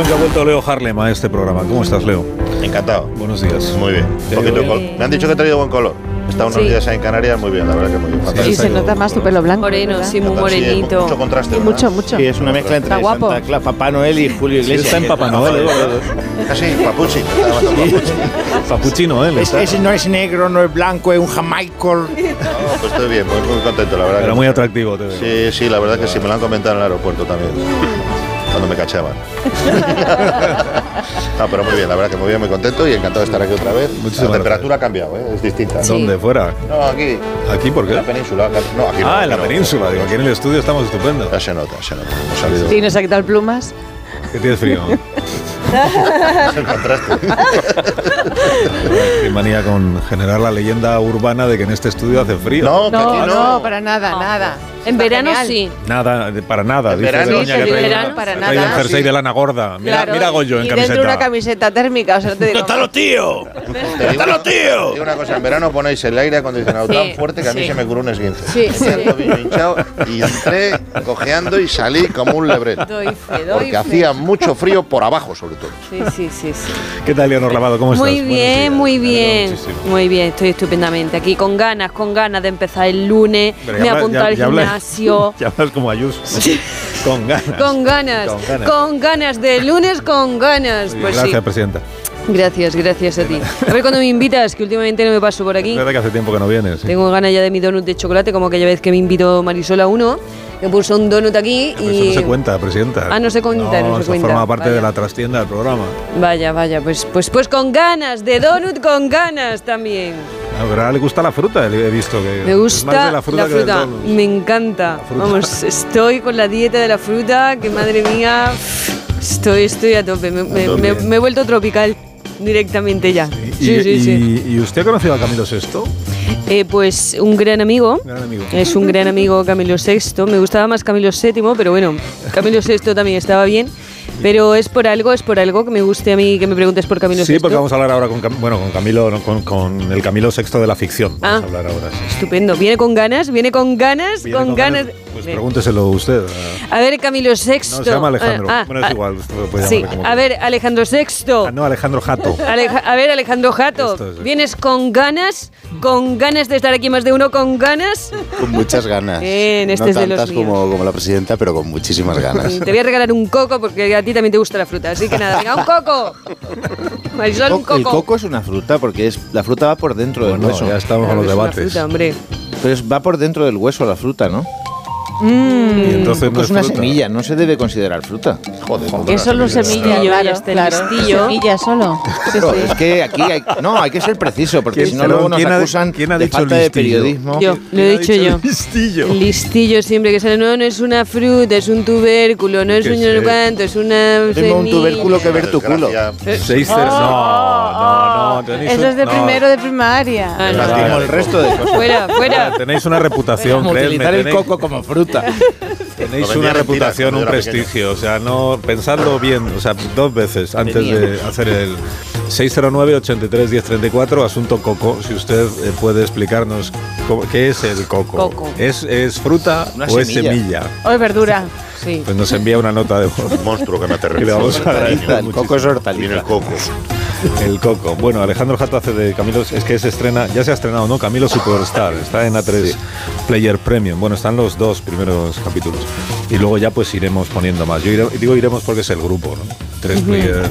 Atención que ha vuelto Leo Harlem a este programa. ¿Cómo estás, Leo? Encantado. Buenos días. Muy bien. ¿Te Un ha poquito bien? col- Me han dicho que he traído buen color. He estado unos Sí. días ahí en Canarias muy bien, la verdad que muy bien. Sí, se nota más tu pelo blanco. Moreno, ¿verdad? sí, muy Sí, morenito. mucho contraste. Y ¿verdad? mucho, mucho. Sí, es una mezcla entre Está guapo. Santa Claus, Papá Noel y Julio Sí, Iglesias. está en Papá Noel, ¿eh? Casi papuchi. está llamando papuchi. Papuchino, ¿eh? Es- ese no es negro, no es blanco, es un jamaico. No, pues estoy bien, muy, muy contento, la verdad. Era que- muy atractivo, te veo. Sí, sí, la verdad que sí, me lo han comentado en el aeropuerto también. Cuando me cachaban. no, pero muy bien, la verdad que muy bien, muy contento y encantado de estar aquí otra vez. Muchísimas la temperatura ha cambiado, ¿eh? es distinta. Sí. ¿Dónde? ¿Fuera? No, aquí. ¿Aquí por En qué? la península. No, aquí no. Ah, aquí en la no. península. Digo, aquí en el estudio estamos estupendos. Ya se nota, se nota. Hemos salido. Y nos ha quitado plumas. ¿Qué tienes frío? Es el contraste. Qué manía con generar la leyenda urbana de que en este estudio hace frío. No, que No, aquí no, no. para nada, nada. En verano genial. sí. Nada, de- para nada. En Dice verano Doña sí, que en trae- verano para nada. un jersey Sí. de lana gorda. Mira, Claro, mira a Goyo en y camiseta. dentro una camiseta térmica, o sea, no te digo. ¡Está tío! Te digo, te digo una cosa, en verano ponéis el aire acondicionado Sí, tan fuerte que a mí sí. se me curó un esguince. Sí, Tenía el sí. tobillo hinchado y entré cojeando y salí como un lebrel. Doy fe, doy Porque fe. hacía mucho frío por abajo, sobre todo. Sí, sí, sí, sí. ¿Qué tal, Leonor Lavado? ¿Cómo estás? Muy Buenos bien, muy Me alegro bien. muchísimo. Muy bien, estoy estupendamente. Aquí con ganas, con ganas de empezar el lunes. Pero Me he apuntado ya- al ya gimnasio. Ya hablas como Ayuso. Con ganas. Con ganas, Con ganas. con ganas, de lunes con ganas. Pues Gracias, sí. presidenta. Gracias, gracias a ti. A ver cuando me invitas, que últimamente no me paso por aquí. Es verdad que hace tiempo que no vienes. sí. Tengo ganas ya de mi donut de chocolate, como aquella vez que me invitó Marisol a uno. Me puso un donut aquí Pero y. Eso no se cuenta, presidenta. Ah, no se cuenta, no se eso cuenta. forma parte Vaya. de la trastienda del programa. Vaya, vaya, pues, pues, pues con ganas, de donut con ganas también. A Verá, le gusta la fruta, he visto que. Me es gusta más de la fruta. que me encanta. fruta. Vamos, estoy con la dieta de la fruta, que madre mía, estoy, estoy a tope. Me, me- tope. me- me he vuelto tropical directamente ya. Y, Sí, sí, y- sí. ¿Y usted ha conocido a Camilo Sesto? Eh, pues un gran amigo. Gran amigo. Es un gran amigo Camilo VI. Me gustaba más Camilo VII, pero bueno, Camilo VI también estaba bien. Pero es por algo, es por algo que me guste a mí que me preguntes por Camilo Sí, VI. porque vamos a hablar ahora con, Cam- bueno, con Camilo, no, con, con el Camilo Sexto de la ficción. Vamos Ah. a hablar ahora. sí. Estupendo. Viene con ganas, viene con ganas, Viene con, ganas. Pues Ven. pregúnteselo usted. A ver, Camilo VI. No, se llama Alejandro. Ah, ah, bueno, es ah, igual. usted puede Sí, como a ver, Alejandro VI. Ah, no, Alejandro Jato. Aleja- a ver, Alejandro Jato, es- ¿vienes con ganas? ¿Con ganas de estar aquí más de uno? ¿Con ganas? Con muchas ganas. Bien, este no es de los tantas míos. como, como la presidenta, pero con muchísimas ganas. Te voy a regalar un coco porque a ti también te gusta la fruta. Así que nada, venga, un coco. Marisol, un Co- El coco. coco es una fruta porque es la fruta va por dentro del hueso. ya estamos con Claro, los es una debates. fruta, hombre. Pero es- va por dentro del hueso la fruta, ¿no? Y entonces no es una fruta. semilla, no se debe considerar fruta. Joder, Que es solo semilla, Listillo, claro, el claro. listillo. Semilla solo. Sí, sí. es que aquí hay, no, hay que ser preciso, porque ¿Quién- si no luego nos quién ha- acusan quién ha de dicho falta de listillo? periodismo. Yo, lo he dicho yo. Listillo. Listillo siempre que sale, no, no es una fruta, es un tubérculo, no es ¿Qué un no cuánto, es una Tengo un tubérculo que ver tu culo. Seis cero- No, no, no. tenéis Eso un- es de no. primero de primaria. Ah, no. Vale. Como el resto de cosas. Fuera, fuera. Tenéis una reputación, Como creedme, utilizar el tenéis- coco como fruta. Tenéis Lo vendía una reputación, un cuando yo era prestigio. O sea, no pensadlo bien, o sea, dos veces antes de hacer el 609-83-1034, asunto coco. Si usted eh, puede explicarnos cómo- qué es el coco. Coco. ¿Es, es fruta Una o es semilla. semilla? O es verdura. Sí. Pues nos envía una nota de voz. Un monstruo que me aterriza. Vamos a El coco es muchísimo. Viene el hortaliza. coco. El coco. Bueno, Alejandro Jato hace de Camilo, es que se estrena, ya se ha estrenado, ¿no? Camilo Superstar, está en A3 Player Premium. Bueno, están los dos primeros capítulos. Y luego ya pues iremos poniendo más. Yo iré- digo iremos porque es el grupo, ¿no? Tres Player,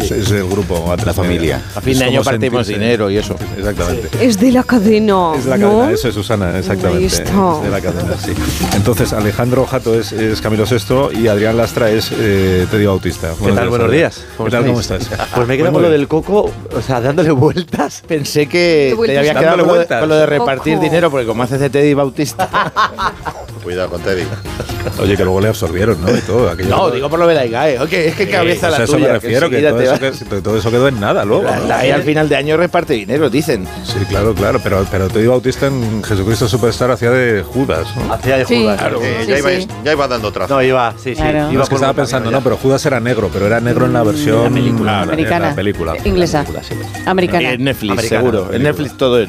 es, es el grupo A3 La familia. A fin de año partimos sentirse- dinero y eso. Exactamente. Es de la cadena. Es la ¿no? cadena, eso es Susana, exactamente. Ahí está. Es de la cadena, sí. Entonces, Alejandro Jato es, es Camilo Sesto y Adrián Lastra es eh, Teddy Bautista. ¿Qué tal? Buenos días. ¿Qué tal? ¿Cómo estás? Pues me he quedado con lo del coco, o sea, dándole vueltas. Pensé que te había quedado con lo, de, vueltas. con lo de repartir Coco. dinero, porque como hace Teddy Bautista. Cuidado con Teddy. Oye, que luego le absorbieron, ¿no? Y todo. aquello- no, digo por lo de la IGAE. Ok, es que cabeza Pues a la eso tuya. me refiero, que, enseguida todo, eso que- todo eso quedó en nada luego. La, ¿no? la IGAE al final de año reparte dinero, dicen. Sí, claro, claro, pero, pero Teddy Bautista en Jesucristo Superstar hacía de Judas, ¿no? Hacía de Sí. Judas. Claro. Eh, Sí, ya, iba, sí. ya iba dando trazo. No, iba, sí, sí. Claro. No, Iba es que estaba pensando, camino no, pero Judas era negro, pero era negro en la versión la película. en la Americana. película. Inglesa. Americana. En Netflix, Americana, seguro. En. Netflix todo en.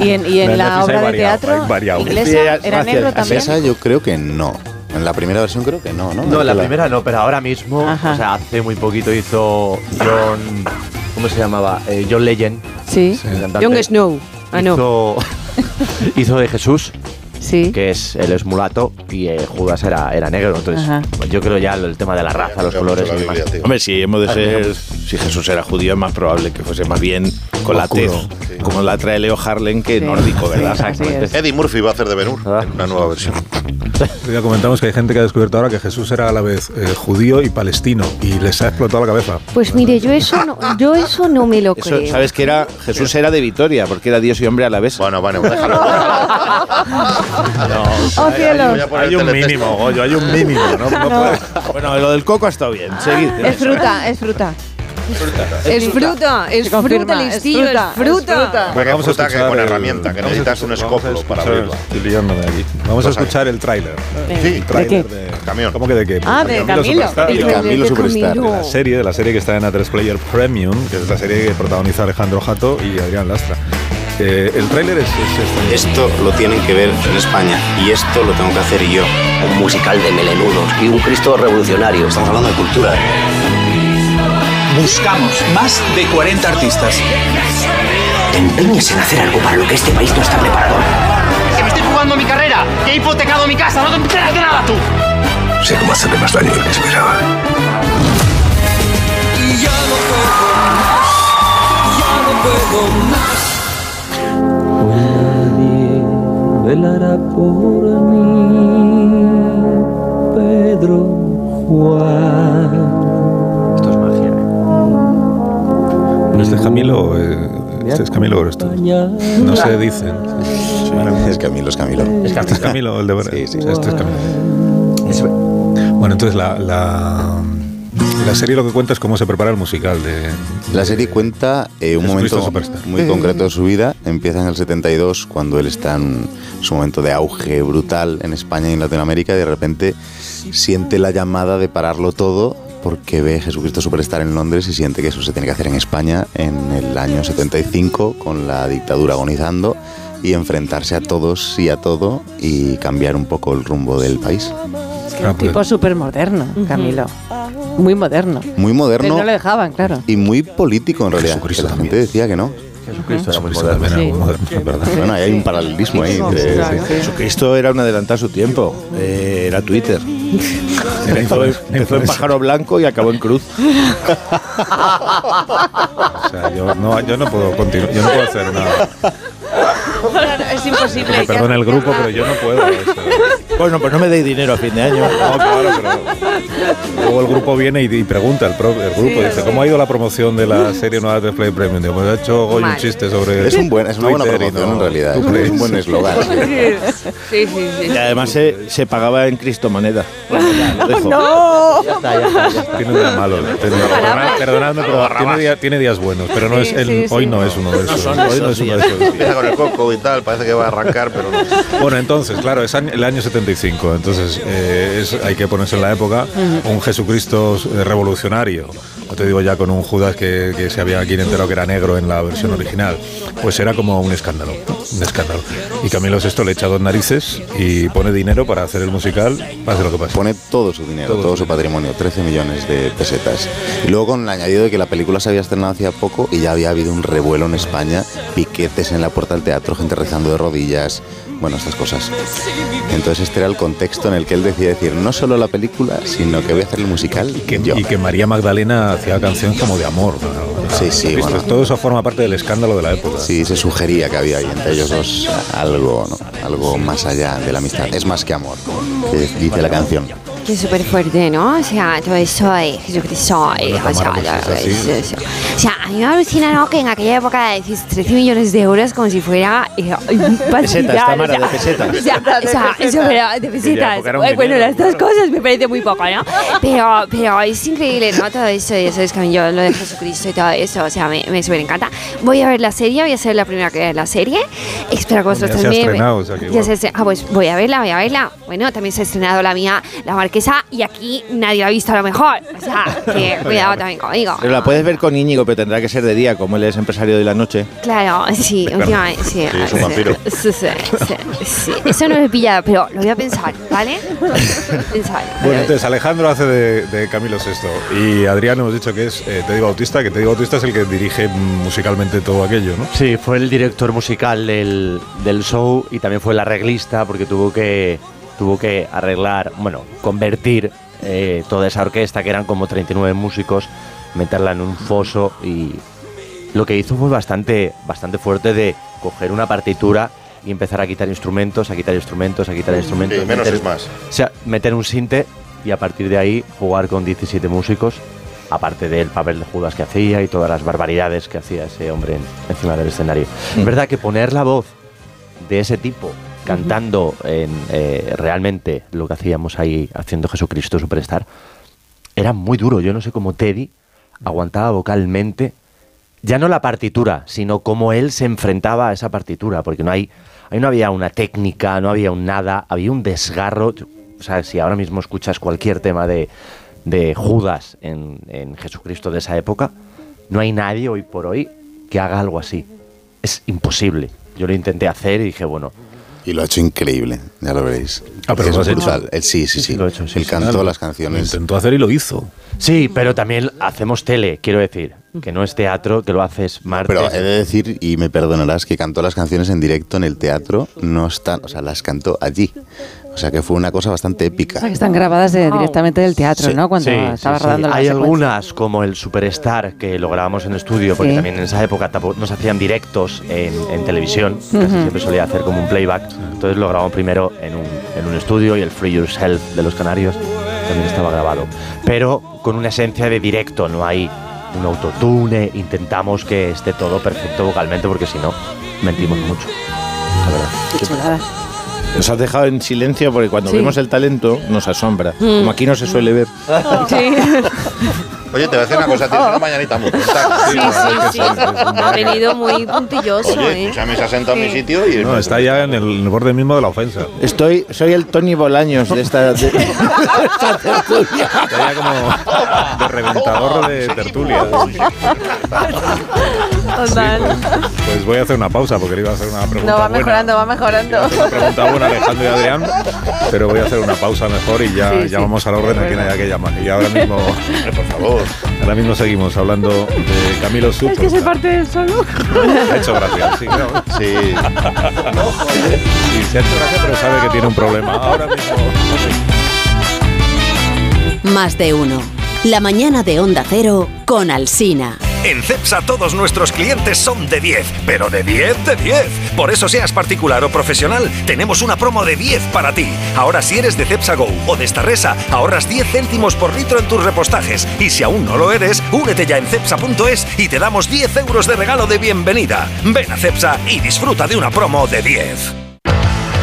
Y en, y en la obra de teatro inglesa era gracias. Negro también. Esa yo creo que no. En la primera versión creo que no, ¿no? No, la primera no, pero ahora mismo, Ajá. o sea, hace muy poquito hizo John. ¿Cómo se llamaba? Eh, John Legend. Sí, cantante, Jon Snow. Ah, no. Hizo, hizo de Jesús, sí. que es él es mulato y eh, Judas era, era negro. Entonces, Ajá. yo creo ya el tema de la raza, los colores la demás. Biblia. Hombre, si hemos de ser. Si Jesús era judío, es más probable que fuese más bien con la tez, como la trae Leo Harlem, que Sí. nórdico, ¿verdad? Sí, así es. Eddie Murphy va a hacer de Ben Hur Ah. en una nueva versión. Ya comentamos que hay gente que ha descubierto ahora que Jesús era a la vez eh, judío y palestino y les ha explotado la cabeza. Pues mire, yo eso no, yo eso no me lo Eso, creo. ¿Sabes que era? Jesús era de Vitoria, porque era Dios y hombre a la vez. Bueno, bueno, déjalo. ¡Oh, cielo! Hay un teletexto. mínimo, Goyo, hay un mínimo. No, no Bueno, lo del coco ha estado bien. Seguid. Es fruta, es fruta. es fruta, es fruta, es listillo, es fruta, es fruta. Porque Vamos a escuchar con el- herramienta, que necesitas un escoplo para abrirla. Estoy liándome aquí. Vamos a escuchar el tráiler. Sí, El tráiler qué? de Camión. ¿Cómo que de qué? Ah, de Camilo. Camilo de Superstar. Camilo. de la serie, de la serie que está en A3 Player Premium, que es la serie que protagoniza Alejandro Jato y Adrián Lastra. Eh, el tráiler es, es este. Esto lo tienen que ver en España y esto lo tengo que hacer yo. un musical de melenudos y un Cristo revolucionario. Estamos hablando de cultura. Buscamos más de 40 artistas. Te empeñes en hacer algo para lo que este país no está preparado. ¡Que me estoy jugando mi carrera! ¡Que he hipotecado mi casa! ¡No te enteras de nada tú! Sé cómo hacerle más daño del que esperaba. Velará por mí, Pedro Juan. Esto es magia. ¿eh? ¿Este es Camilo? eh, ¿Este es Camilo o eres tú? No se dicen. Es Camilo, es Camilo. Este es Camilo, el de Sí, sí. Este es Camilo. Bueno, entonces la, la, la serie lo que cuenta es cómo se prepara el musical de... La serie cuenta eh, un momento muy concreto de su vida. Empieza en el 72, cuando él está en su momento de auge brutal en España y en Latinoamérica, y de repente siente la llamada de pararlo todo porque ve Jesucristo Superstar en Londres y siente que eso se tiene que hacer en España en el año 75, con la dictadura agonizando, y enfrentarse a todos y a todo y cambiar un poco el rumbo del país. Ah, pues, Tipo súper moderno, Camilo. Muy moderno. Muy Pero moderno no le dejaban, claro. y muy político en realidad. Jesucristo que la gente decía que no. Jesucristo era muy moderno. Sí. Bueno, ahí hay un paralelismo ahí. entre- Claro, sí. Jesucristo era un adelantado a su tiempo. Eh, era Twitter. Empezó, en pájaro blanco y acabó en cruz. O sea, yo no, yo no puedo continuar, yo no puedo hacer nada. es imposible. Me perdona el grupo, pero yo no puedo. o sea. Bueno, pues no me deis dinero a fin de año. No, claro, pero luego el grupo viene y, y pregunta, el, pro- el grupo dice, ¿cómo ha ido la promoción de la serie nueva de Play Premium? Digo, pues ha hecho Goyo un chiste sobre Es, un buen, es una buena promoción no- en realidad. Es un buen eslogan. sí. Sí, sí, sí. Y además se, se pagaba en Cristo moneda. Lo dejo. Ya está, ya está, ya está. Tiene un día malo. tiene- perdonad- perdonadme, pero tiene, día- tiene días buenos, pero no Sí, es el- sí, sí. hoy no es uno de esos. son hoy no esos es uno de días. esos. Empieza con el coco y tal, parece que va a arrancar, pero no. Bueno, entonces, claro, es año- el año 75, entonces eh, es- hay que ponerse en la época un Jesucristo eh, revolucionario. No te digo ya con un Judas que, que se había aquí enterado que era negro en la versión original. Pues era como un escándalo, un escándalo. Y Camilo Sesto le echa dos narices y pone dinero para hacer el musical, pase lo que pase. Pone todo su dinero, Todo todo, su su patrimonio, 13 millones de pesetas. Y luego con el añadido de que la película se había estrenado hacía poco y ya había habido un revuelo en España, piquetes en la puerta del teatro, gente rezando de rodillas, bueno, estas cosas. Entonces este era el contexto en el que él decía decir, no solo la película, sino que voy a hacer el musical Que- yo. y que María Magdalena hacía canciones como de amor. ¿no? Sí, sí, bueno. Todo eso forma parte del escándalo de la época. Sí, se sugería que había ahí entre ellos dos algo, ¿no? algo más allá de la amistad. Es más que amor, que dice la canción. Que es súper fuerte, ¿no? O sea, todo eso de Jesucristo. y, Bueno, o, sea, es o a mí me alucina, ¿no? Que en aquella época decís 13 millones de euros como si fuera eh, un Tamara, o sea, de pesetas. O sea, o sea, eso era de pesetas. Bueno, las dos cosas me parece muy poco, ¿no? Pero, pero es increíble, ¿no? Todo eso, y eso es que yo lo de Jesucristo y todo eso, o sea, me, me súper encanta. Voy a ver la serie, voy a ser la primera que vea la serie. Espero que vosotros Ya se ha también. estrenado, o sea que ya se Ah, pues voy a verla, voy a verla. Bueno, también se ha estrenado la mía, La Y aquí nadie la ha visto a lo mejor. O sea, que cuidado también conmigo. Pero la puedes ver con Íñigo, pero tendrá que ser de día, como él es empresario de la noche. Claro, sí, últimamente, sí. Sí, es un vampiro. Sí, sí, sí. Eso no me he pillado, pero lo voy a pensar, ¿vale? Pensar. Bueno, entonces Alejandro hace de, de Camilo VI y Adrián hemos dicho que es eh, Te digo Bautista, que Te digo Bautista es el que dirige musicalmente todo aquello, ¿no? Sí, fue el director musical del, del show y también fue el arreglista porque tuvo que, tuvo que arreglar, bueno, convertir eh, toda esa orquesta, que eran como 39 músicos, meterla en un foso y lo que hizo fue bastante, bastante fuerte de coger una partitura y empezar a quitar instrumentos, a quitar instrumentos, a quitar instrumentos. Sí, menos meter- es más. O sea, meter un sinte y a partir de ahí jugar con 17 músicos, aparte del papel de Judas que hacía y todas las barbaridades que hacía ese hombre en- encima del escenario. Es verdad que poner la voz de ese tipo cantando en, eh, realmente lo que hacíamos ahí haciendo Jesucristo Superstar era muy duro. Yo no sé cómo Teddy aguantaba vocalmente ya no la partitura, sino cómo él se enfrentaba a esa partitura, porque no hay, ahí no había una técnica, no había un nada, había un desgarro. O sea, si ahora mismo escuchas cualquier tema de, de Judas en, en Jesucristo de esa época, no hay nadie hoy por hoy que haga algo así. Es imposible. Yo lo intenté hacer y dije, bueno, Y lo ha hecho increíble, ya lo veréis. Ah, pero Es lo has brutal. Él sí, sí, sí. lo he hecho, sí, Él sí. cantó las Lo canciones. intentó hacer y lo hizo. sí, pero también hacemos tele, quiero decir, que no es teatro, que lo haces martes. Pero he de decir, y me perdonarás, que cantó las canciones en directo en el teatro, no están, o sea, las cantó allí. O sea, que fue una cosa bastante épica. O sea, que están grabadas de- directamente del teatro, Sí, ¿no? Cuando Sí, estaba sí, rodando la Hay secuencia. algunas, como el Superstar, que lo grabamos en estudio, porque Sí. también en esa época nos hacían directos en, en televisión, casi Ujú. siempre solía hacer como un playback. Entonces lo grabamos primero en un, en un estudio y el Free Yourself de los Canarios también estaba grabado. Pero con una esencia de directo, no hay un autotune, intentamos que esté todo perfecto vocalmente, porque si no, mentimos mucho. La verdad. Qué chulada. Nos has dejado en silencio porque cuando Sí. vemos el talento nos asombra. Mm. Como aquí no se suele ver. Sí, Oye, te voy a decir una cosa, tienes una mañanita muy corta. sí, sí. sí. Ha venido muy puntilloso, Oye, ¿eh? escúchame, se ha sentado en mi sitio y... No, está ya en el, en el borde mismo de la ofensa. Estoy, soy el Tony Bolaños de esta, de, de esta tertulia. Está ya como de reventador de tertulia. Total. Pues voy a hacer una pausa porque le iba a hacer una pregunta No, va buena. mejorando, va mejorando. Una pregunta buena Alejandro y Adrián, pero voy a hacer una pausa mejor y ya Sí, sí. llamamos al orden a quien haya que llamar. Y ahora mismo, Por favor. ahora mismo seguimos hablando de Camilo Super. Es que se parte del solo. Ha hecho gracia, sí, claro. Sí. Sí, se ha hecho gracia, pero sabe que tiene un problema. Ahora mismo. Más de uno. La mañana de Onda Cero con Alsina. En CEPSA todos nuestros clientes son de 10, pero de 10 de 10. Por eso seas particular o profesional, tenemos una promo de 10 para ti. Ahora si eres de CEPSA Go o de Starresa, ahorras 10 céntimos por litro en tus repostajes. Y si aún no lo eres, únete ya en cepsa.es y te damos 10 euros de regalo de bienvenida. Ven a CEPSA y disfruta de una promo de 10.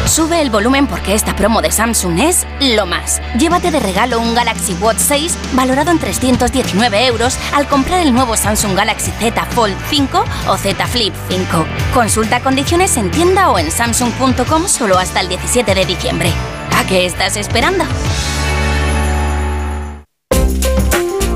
Sube el volumen porque esta promo de Samsung es lo más. Llévate de regalo un Galaxy Watch 6 valorado en 319 euros al comprar el nuevo Samsung Galaxy Z Fold 5 o Z Flip 5. Consulta condiciones en tienda o en samsung.com solo hasta el 17 de diciembre. ¿A qué estás esperando?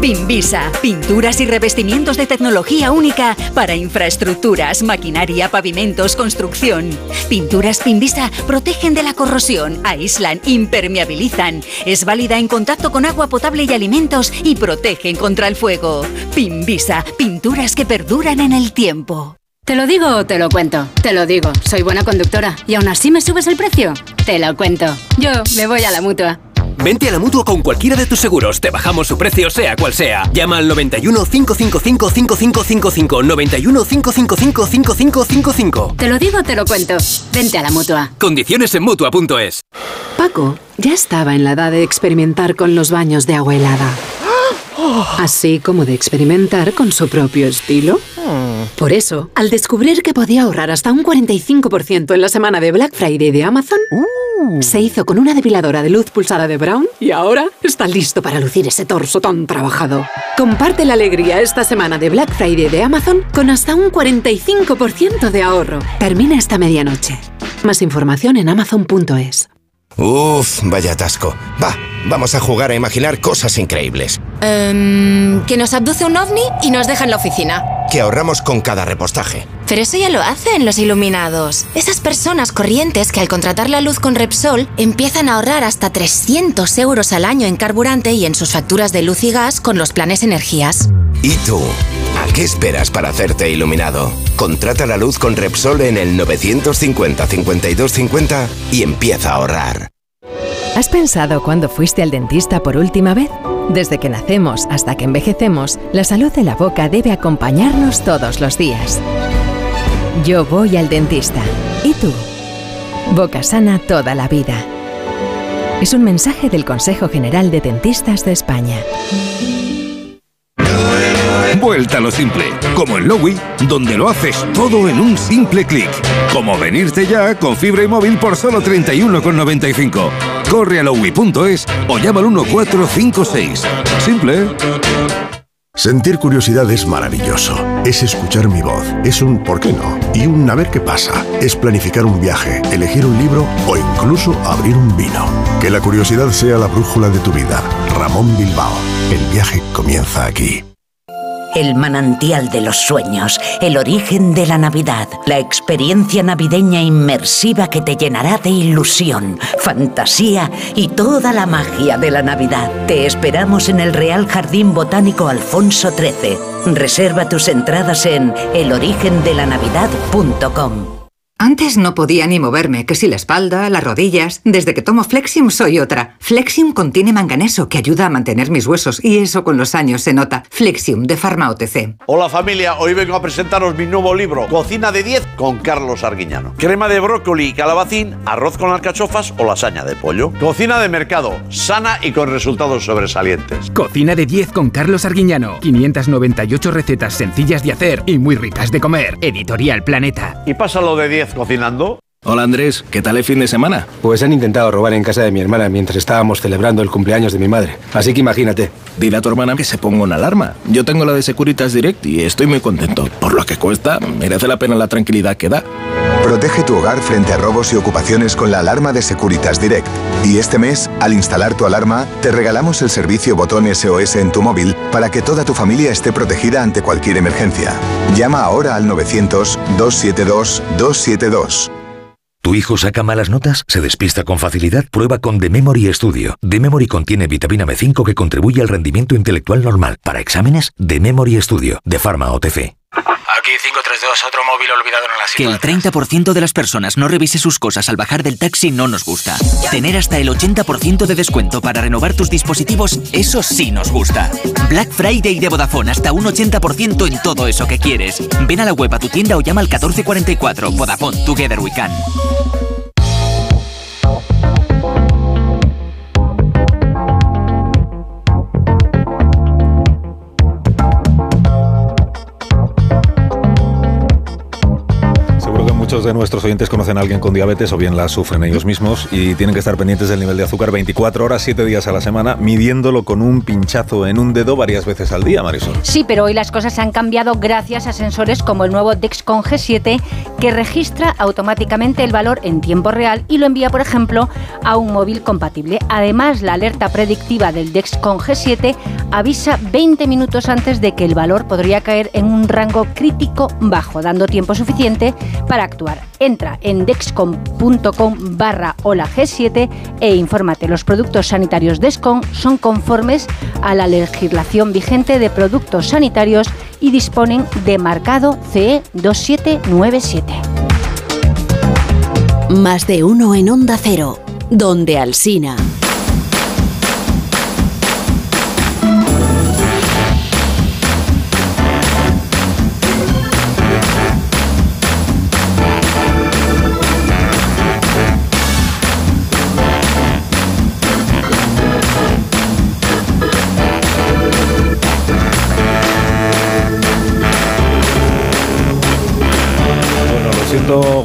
Pinvisa, pinturas y revestimientos de tecnología única para infraestructuras, maquinaria, pavimentos, construcción. Pinturas Pinvisa protegen de la corrosión, aíslan, impermeabilizan. Es válida en contacto con agua potable y alimentos y protegen contra el fuego. Pinvisa, pinturas que perduran en el tiempo. ¿Te lo digo o te lo cuento? Te lo digo, soy buena conductora. ¿Y aún así me subes el precio? Te lo cuento. Yo me voy a la mutua. Vente a la mutua con cualquiera de tus seguros. Te bajamos su precio, sea cual sea. Llama al 91 555 5555. 91 555 5555. Te lo digo o te lo cuento. Vente a la mutua. Condiciones en mutua.es. Paco ya estaba en la edad de experimentar con los baños de agua helada. Así como de experimentar con su propio estilo. Por eso, al descubrir que podía ahorrar hasta un 45% en la semana de Black Friday de Amazon, se hizo con una depiladora de luz pulsada de Brown y ahora está listo para lucir ese torso tan trabajado. Comparte la alegría esta semana de Black Friday de Amazon con hasta un 45% de ahorro. Termina esta medianoche. Más información en amazon.es. Uf, vaya atasco. Va, Vamos a jugar a imaginar cosas increíbles. Em, que nos abduce un ovni y nos deja en la oficina. Que ahorramos con cada repostaje. Pero eso ya lo hacen los iluminados. Esas personas corrientes que al contratar la luz con Repsol empiezan a ahorrar hasta 300 euros al año en carburante y en sus facturas de luz y gas con los planes energías. ¿Y tú? ¿A qué esperas para hacerte iluminado? Contrata la luz con Repsol en el 950-5250 y empieza a ahorrar. ¿Has pensado cuándo fuiste al dentista por última vez? Desde que nacemos hasta que envejecemos, la salud de la boca debe acompañarnos todos los días. Yo voy al dentista. ¿Y tú? Boca sana toda la vida. Es un mensaje del Consejo General de Dentistas de España. Vuelta a lo simple, como en Lowy, donde lo haces todo en un simple clic. Como venirte ya con fibra y móvil por solo 31,95. Corre a lowy.es o llama al 1456. Simple. Sentir curiosidad es maravilloso. Es escuchar mi voz. Es un ¿por qué no? Y un a ver qué pasa. Es planificar un viaje, elegir un libro o incluso abrir un vino. Que la curiosidad sea la brújula de tu vida. Ramón Bilbao. El viaje comienza aquí. El manantial de los sueños, el origen de la Navidad, la experiencia navideña inmersiva que te llenará de ilusión, fantasía y toda la magia de la Navidad. Te esperamos en el Real Jardín Botánico Alfonso XIII. Reserva tus entradas en elorigendelanavidad.com. Antes no podía ni moverme, que si la espalda, las rodillas. Desde que tomo Flexium soy otra. Flexium contiene manganeso que ayuda a mantener mis huesos y eso con los años se nota. Flexium de Pharma OTC. Hola familia, hoy vengo a presentaros mi nuevo libro, Cocina de 10 con Carlos Arguiñano. Crema de brócoli y calabacín, arroz con alcachofas o lasaña de pollo. Cocina de mercado, sana y con resultados sobresalientes. Cocina de 10 con Carlos Arguiñano. 598 recetas sencillas de hacer y muy ricas de comer. Editorial Planeta. Y pásalo de 10 cocinando. Hola Andrés, ¿qué tal el fin de semana? Pues han intentado robar en casa de mi hermana mientras estábamos celebrando el cumpleaños de mi madre. Así que imagínate. Dile a tu hermana que se ponga una alarma. Yo tengo la de Securitas Direct y estoy muy contento. Por lo que cuesta, merece la pena la tranquilidad que da. Protege tu hogar frente a robos y ocupaciones con la alarma de Securitas Direct. Y este mes, al instalar tu alarma, te regalamos el servicio botón SOS en tu móvil para que toda tu familia esté protegida ante cualquier emergencia. Llama ahora al 900-272-272. ¿Tu hijo saca malas notas? ¿Se despista con facilidad? Prueba con The Memory Studio. The Memory contiene vitamina B5 que contribuye al rendimiento intelectual normal. Para exámenes, The Memory Studio, de Pharma OTC. Aquí 532, otro móvil olvidado en la Que el 30% de las personas no revise sus cosas al bajar del taxi no nos gusta. Tener hasta el 80% de descuento para renovar tus dispositivos, eso sí nos gusta. Black Friday de Vodafone, hasta un 80% en todo eso que quieres. Ven a la web a tu tienda o llama al 1444. Vodafone, Together We Can. Muchos de nuestros oyentes conocen a alguien con diabetes o bien la sufren ellos mismos y tienen que estar pendientes del nivel de azúcar 24 horas, 7 días a la semana, midiéndolo con un pinchazo en un dedo varias veces al día, Marisol. Sí, pero hoy las cosas han cambiado gracias a sensores como el nuevo Dexcom G7 que registra automáticamente el valor en tiempo real y lo envía, por ejemplo, a un móvil compatible. Además, la alerta predictiva del Dexcom G7 avisa 20 minutos antes de que el valor podría caer en un rango crítico bajo, dando tiempo suficiente para actuar. Entra en dexcom.com barra hola G7 e infórmate. Los productos sanitarios Dexcom son conformes a la legislación vigente de productos sanitarios y disponen de marcado CE 2797. Más de uno en Onda Cero, donde Alsina.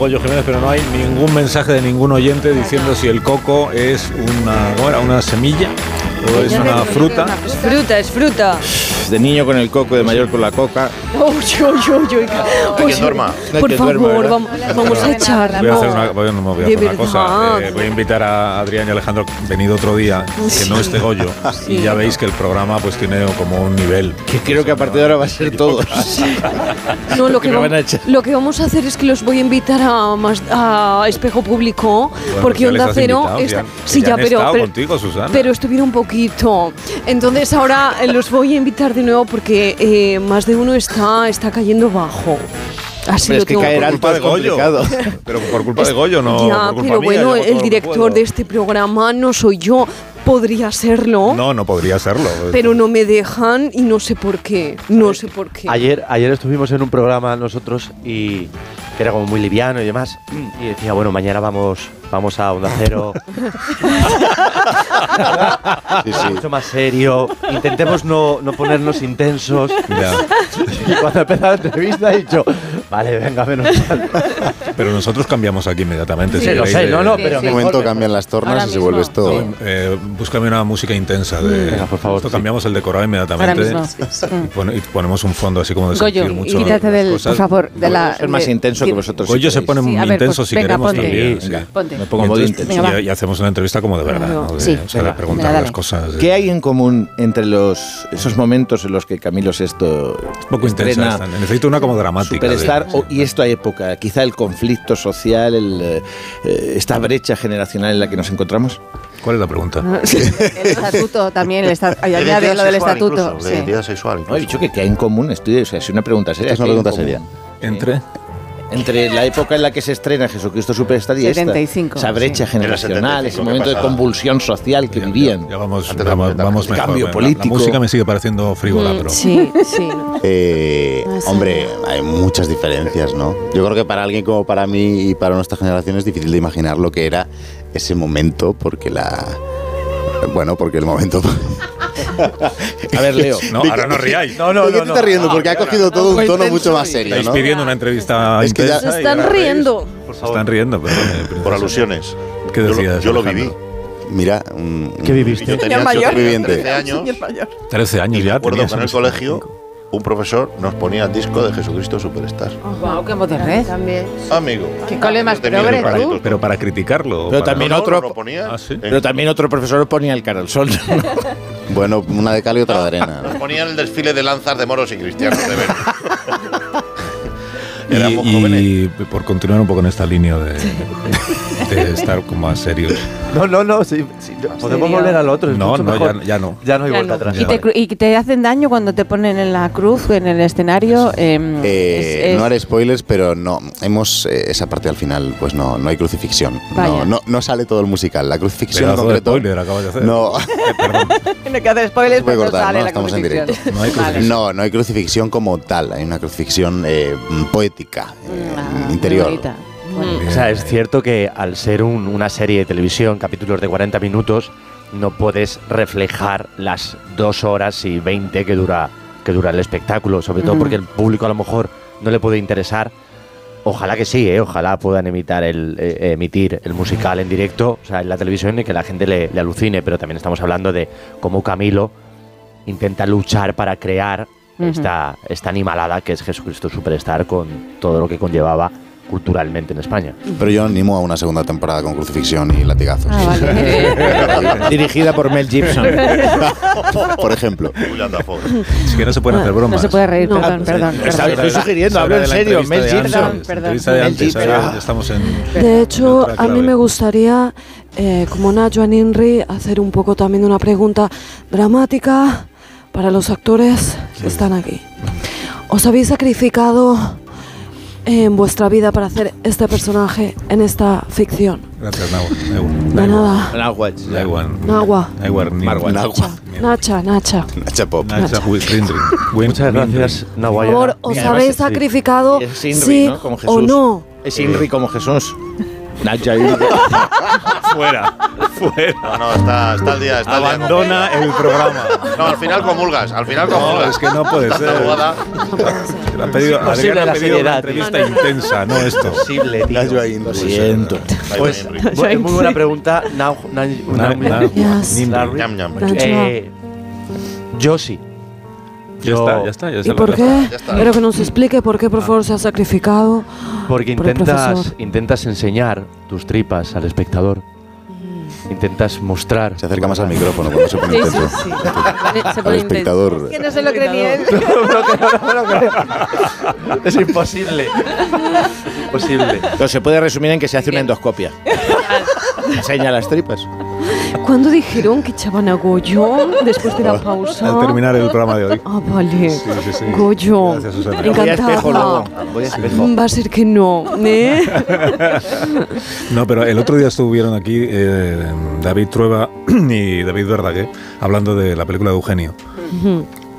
Goyo Jiménez, pero no hay ningún mensaje de ningún oyente diciendo si el coco es una, ¿cómo era? una semilla o es una fruta. Es fruta, es fruta. De niño con el coco, de mayor con la coca. Uy, uy, uy, uy. duerma. Hay Por favor, vamos, vamos a echar. Voy a hacer una, voy, no, voy a hacer una cosa. Eh, voy a invitar a Adrián y Alejandro, venido otro día, que no esté Goyo. Sí. Y ya veis que el programa pues tiene como un nivel. Que creo que a partir de ahora va a ser todo. No, lo que, van a echar. lo que vamos a hacer es que los voy a invitar a, más, a Espejo Público, porque pues les Onda Cero invitado, está. ya- sí, ya ya, han pero. pero contigo. Pero estuvieron un poquito. Entonces ahora eh, los voy a invitar de nuevo porque eh, más de uno está, está cayendo bajo. Así Hombre, lo es que caer alto culpa de es Goyo. complicado. Pero por culpa de Goyo, no ya, por culpa pero mía, bueno, el director de este programa no soy yo. Podría serlo, No, no podría serlo. pero no me dejan y no sé por qué. No sé por qué. Ayer, ayer estuvimos en un programa nosotros y que era como muy liviano y demás. Y decía, bueno, mañana vamos, vamos a Onda Cero. Mucho más serio. Intentemos no, no ponernos intensos. Y cuando empezó la entrevista he dicho, vale, venga, menos mal. Pero nosotros cambiamos aquí inmediatamente. Sí, si lo sé, de- no, no, pero En un momento cambian las tornas y se vuelve esto. Eh, búscame una música intensa. De, Venga, por favor, Esto sí. cambiamos el decorado inmediatamente. Ahora mismo. Y, pone- y ponemos un fondo así como de Goyo, sentir mucho. quítate del, cosas. por favor, de la. ser más de- intenso de- que vosotros. Goyo se pone muy Sí, intenso pues, si venga, queremos ponte. también. Venga, sí. ponte. Me pongo modo intenso. Y, y hacemos una entrevista como de verdad. ¿no? De- Sí. o sea, de preguntar las cosas. de- ¿Qué hay en común entre los esos momentos en los que Camilo Sesto un poco intensa. Necesito una como dramática. De- Superstar o- y esta época? Quizá el conflicto social, el, eh, eh, esta brecha generacional en la que nos encontramos. ¿Cuál es la pregunta? El estatuto también, el esta- ay, añade lo del estatuto. sí. sexual. No, he dicho que, que hay en común, estoy, o sea, es una pregunta seria. Esta es una ¿qué hay en pregunta común? Entre. Entre la época en la que se estrena Jesucristo Superstar y esta, 75, esa brecha sí. generacional, ese ¿qué momento de convulsión social que vivían. Ya vamos, Antes de vamos, comentar. vamos mejor. Cambio La- político. La música me sigue pareciendo frívola, Mm, pero. Sí, sí. Eh, sí. hombre, hay muchas diferencias, ¿no? Yo creo que para alguien como para mí y para nuestra generación es difícil de imaginar lo que era ese momento, porque la. Bueno, porque el momento. A ver, Leo. No, ¿De ahora no riáis. No, no, ¿De qué no, te estás no. riendo? Porque ha cogido todo un Algo tono mucho más serio, Estáis pidiendo una entrevista Es que ya-. Se están riendo. Por Se favor. están riendo, pero. eh, Por alusiones. ¿Qué Yo lo- decías? Yo lo viví. Mira, un, ¿Qué viviste? Yo tenía un mayor. superviviente. 13 años. 13 años me ya. acuerdo que en el colegio un profesor nos ponía el disco de Jesucristo Superstar. Guau, qué modernez. También. Amigo. ¿Qué cole más tú? Pero para criticarlo. Pero para- también No, otro, no lo ponía. Ah, sí. pero también otro profesor ponía el cara al sol. Bueno, una de cal y otra de arena. Nos ponían el desfile de lanzas de moros y cristianos de ver. Y, Éramos y jóvenes. por continuar un poco en esta línea de, de estar como más serios. No, no, no. sí, sí, podemos Serio. volver al otro. es No, mucho no, mejor. ya, ya no. Ya no hay Ya vuelta no. atrás. ¿Y te, cru- y te hacen daño cuando te ponen en la cruz, en el escenario? Eh, es- es- No haré spoilers, pero no hemos eh, esa parte al final, pues no, no hay crucifixión. No, no, no sale todo el musical. La crucifixión en de concreto. spoiler acabas de hacer. No, No hay que hacer spoilers, Voy a pero no cortar, sale ¿no? la Estamos en crucifixión. directo. No hay crucifixión. no, no hay crucifixión como tal. Hay una crucifixión eh, poética, eh, Ah, interior. bonita. O sea, es cierto que al ser un- una serie de televisión, capítulos de 40 minutos, no puedes reflejar las dos horas y 20 que dura, que dura el espectáculo, sobre todo porque el público a lo mejor no le puede interesar. Ojalá que sí, ¿eh? ojalá puedan emitar el, eh, emitir el musical en directo, o sea, en la televisión y que la gente le, le alucine, pero también estamos hablando de cómo Camilo intenta luchar para crear esta, esta animalada que es Jesucristo Superstar con todo lo que conllevaba culturalmente en España. Pero yo animo a una segunda temporada con crucifixión y latigazos. Ah, vale. Dirigida por Mel Gibson. Por ejemplo. Es que no se pueden hacer bromas. No se puede reír, No. perdón, perdón. Está- perdón. estoy sugiriendo, hablo en serio, Mel Gibson. Perdón, de hecho, a mí me gustaría, eh, como Nacho Inri, hacer un poco también una pregunta dramática para los actores que están aquí. ¿Os habéis sacrificado en vuestra vida para hacer este personaje en esta ficción? Gracias, Nahua. De nada. Nahua. Nahua. Nahua. Marwan. Nahua. Nacha, Nacha. Nacha Pop. Nacha, Muchas gracias, Por Nahuaya. favor, ¿os Mira, habéis sacrificado Es Inri, sí ¿no? Como o no? Es Inri como Jesús. Fuera. Fuera. No, no, está, está al día. Está día. Abandona el programa. No, al final comulgas. Al final No, comulgas. es que no puede ser. pedido, la pedido seriedad, una entrevista intensa, no esto. Posible, tío. Lo siento. Pues, bu- muy buena pregunta. Now, now. Eh. Ya está, ya está. Ya ¿Y se por lo- qué? Pero que nos explique por qué, por favor, se ha sacrificado. Porque por intentas, intentas enseñar tus tripas al espectador. Intentas mostrar. Se acerca más al micrófono cuando se pone Sí, sí, intenso. sí. Se Al espectador. Que no se lo cree ni él. Es imposible. Imposible. Pero se puede resumir en que se hace una endoscopia. Enseña las tripas. ¿Cuándo dijeron que echaban a Goyo después de la pausa? Al terminar el programa de hoy. Ah, vale. Sí, sí, sí. Goyo. Gracias, Susana. Voy a espejo luego. Encantada. Voy a espejo. Va a ser que no, ¿eh? No, pero el otro día estuvieron aquí eh, David Trueba y David Verdaguer hablando de la película de Eugenio.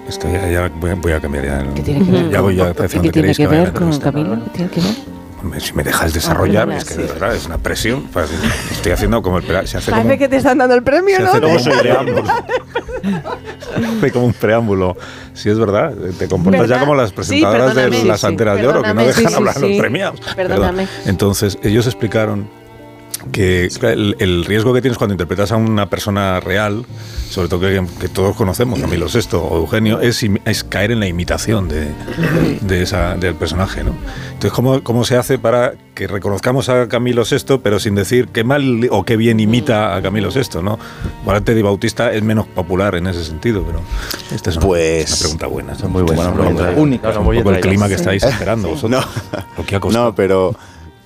Es que ya, ya voy, a, voy a cambiar ya. el- ¿Qué tiene que ver ya con- voy ya ¿Qué tiene que la ver con. Camilo? ¿Qué tiene que ver? Si me dejas desarrollar, es que sí. de verdad es una presión. para- Estoy haciendo como el se hace como, Parece que te están dando el premio, se ¿no? hace como un preámbulo. Hace como un preámbulo. Si es verdad, te comportas ¿Verdad? ya como las Sí, presentadoras de perdóname. las Sí, sí. de oro, que no dejan sí, sí, hablar a los sí. premiados. Perdóname. Perdón. Entonces, ellos explicaron que el, el riesgo que tienes cuando interpretas a una persona real, sobre todo que, que todos conocemos, Camilo VI o Eugenio, es, es caer en la imitación de, de esa, del personaje. ¿no? Entonces, ¿cómo, ¿cómo se hace para que reconozcamos a Camilo VI, pero sin decir qué mal o qué bien imita a Camilo VI? ¿no? Valente Di Bautista es menos popular en ese sentido, pero esta es una, Pues- es una pregunta buena. Es muy buena pregunta. Única. No, no, un poco el clima que estáis esperando vosotros. Lo que ha costado. No, pero,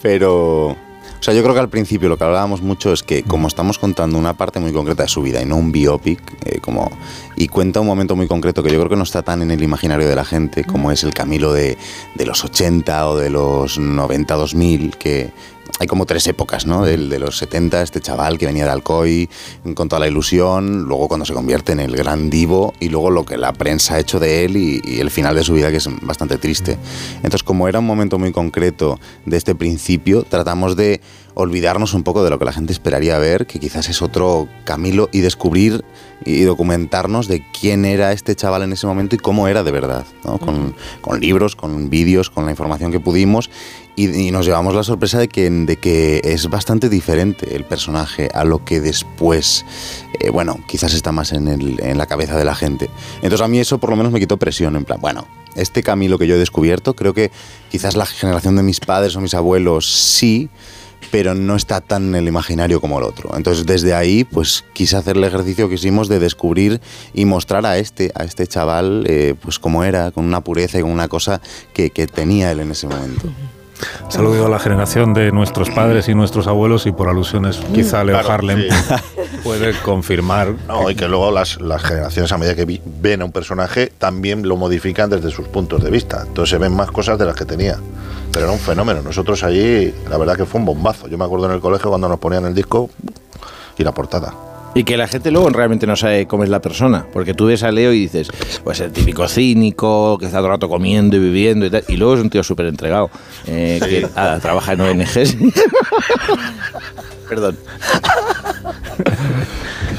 pero, o sea, yo creo que al principio lo que hablábamos mucho es que como estamos contando una parte muy concreta de su vida y no un biopic, eh, como y cuenta un momento muy concreto que yo creo que no está tan en el imaginario de la gente como es el Camilo de, de los 80 o de los 90, 2000, que hay como tres épocas, ¿no? Del de los 70, este chaval que venía de Alcoy con toda la ilusión, luego cuando se convierte en el gran divo y luego lo que la prensa ha hecho de él y, y el final de su vida que es bastante triste. Entonces, como era un momento muy concreto de este principio, tratamos de olvidarnos un poco de lo que la gente esperaría ver, que quizás es otro Camilo, y descubrir y documentarnos de quién era este chaval en ese momento y cómo era de verdad, ¿no? con, con libros, con vídeos, con la información que pudimos, y, y nos llevamos la sorpresa de que, de que es bastante diferente el personaje a lo que después, eh, bueno, quizás está más en, el- en la cabeza de la gente. Entonces a mí eso por lo menos me quitó presión, en plan, bueno, este Camilo que yo he descubierto, creo que quizás la generación de mis padres o mis abuelos sí, pero no está tan en el imaginario como el otro. Entonces, desde ahí, pues quise hacer el ejercicio que hicimos de descubrir y mostrar a este, a este chaval, eh, pues cómo era, con una pureza y con una cosa que, que tenía él en ese momento. Saludo a la generación de nuestros padres y nuestros abuelos y por alusiones quizá Leo Claro, Harlem sí. puede confirmar No, y que luego las, las generaciones, a medida que vi- ven a un personaje, también lo modifican desde sus puntos de vista. Entonces se ven más cosas de las que tenía. Pero era un fenómeno. Nosotros allí, la verdad que fue un bombazo. Yo me acuerdo en el colegio cuando nos ponían el disco y la portada. Y que la gente luego realmente no sabe cómo es la persona. Porque tú ves a Leo y dices, pues el típico cínico, que está todo el rato comiendo y viviendo y tal. Y luego es un tío súper entregado. eh, que ah, trabaja en ONGs. Perdón.